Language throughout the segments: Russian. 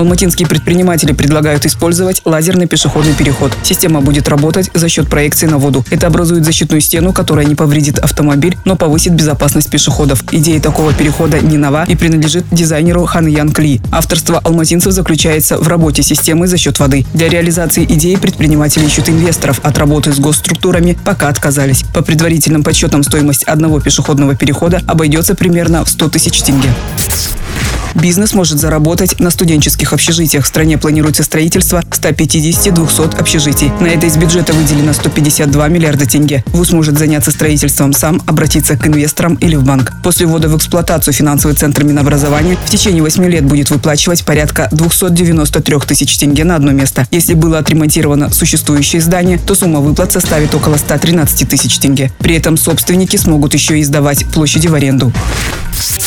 Алматинские предприниматели предлагают использовать лазерный пешеходный переход. Система будет работать за счет проекции на воду. Это образует защитную стену, которая не повредит автомобиль, но повысит безопасность пешеходов. Идея такого перехода не нова и принадлежит дизайнеру Хан Ян Кли. Авторство алматинцев заключается в работе системы за счет воды. Для реализации идеи предприниматели ищут инвесторов. От работы с госструктурами пока отказались. По предварительным подсчетам стоимость одного пешеходного перехода обойдется примерно в 100 тысяч тенге. Бизнес может заработать на студенческих общежитиях. В стране планируется строительство 150-200 общежитий. На это из бюджета выделено 152 миллиарда тенге. ВУЗ может заняться строительством сам, обратиться к инвесторам или в банк. После ввода в эксплуатацию финансовый центр Минобразования в течение 8 лет будет выплачивать порядка 293 тысяч тенге на одно место. Если было отремонтировано существующее здание, то сумма выплат составит около 113 тысяч тенге. При этом собственники смогут еще и сдавать площади в аренду.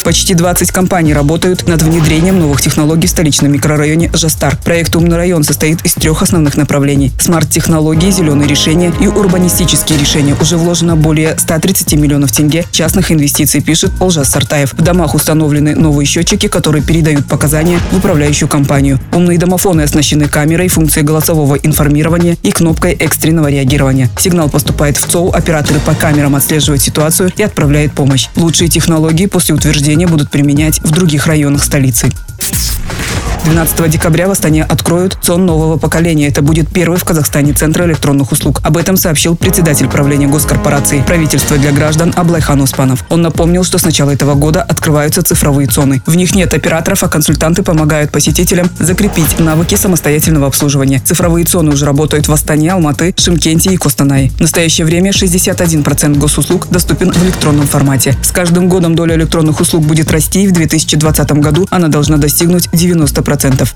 Почти 20 компаний работают над внедрением новых технологий в столичном микрорайоне Жастар. Проект «Умный район» состоит из трех основных направлений. Смарт-технологии, зеленые решения и урбанистические решения. Уже вложено более 130 миллионов тенге частных инвестиций, пишет Олжас Сартаев. В домах установлены новые счетчики, которые передают показания в управляющую компанию. Умные домофоны оснащены камерой, функцией голосового информирования и кнопкой экстренного реагирования. Сигнал поступает в ЦОУ, операторы по камерам отслеживают ситуацию и отправляют помощь. Лучшие технологии после утверждения будут применять в других районах столицы. 12 декабря в Астане откроют ЦОН нового поколения. Это будет первый в Казахстане центр электронных услуг. Об этом сообщил председатель правления госкорпорации правительства для граждан Аблайхан Успанов. Он напомнил, что с начала этого года открываются цифровые ЦОНы. В них нет операторов, а консультанты помогают посетителям закрепить навыки самостоятельного обслуживания. Цифровые ЦОНы уже работают в Астане, Алматы, Шимкенте и Костанае. В настоящее время 61% госуслуг доступен в электронном формате. С каждым годом доля электронных услуг будет расти, и в 2020 году она должна достигнуть 90%. 10%.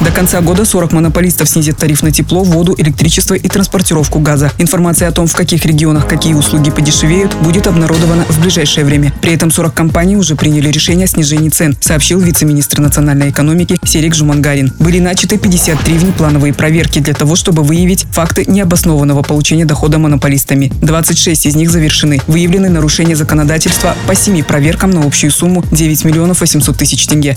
До конца года 40 монополистов снизят тариф на тепло, воду, электричество и транспортировку газа. Информация о том, в каких регионах какие услуги подешевеют, будет обнародована в ближайшее время. При этом 40 компаний уже приняли решение о снижении цен, сообщил вице-министр национальной экономики Серик Жумангарин. Были начаты 53 внеплановые проверки для того, чтобы выявить факты необоснованного получения дохода монополистами. 26 из них завершены. Выявлены нарушения законодательства по 7 проверкам на общую сумму 9 миллионов 800 тысяч тенге.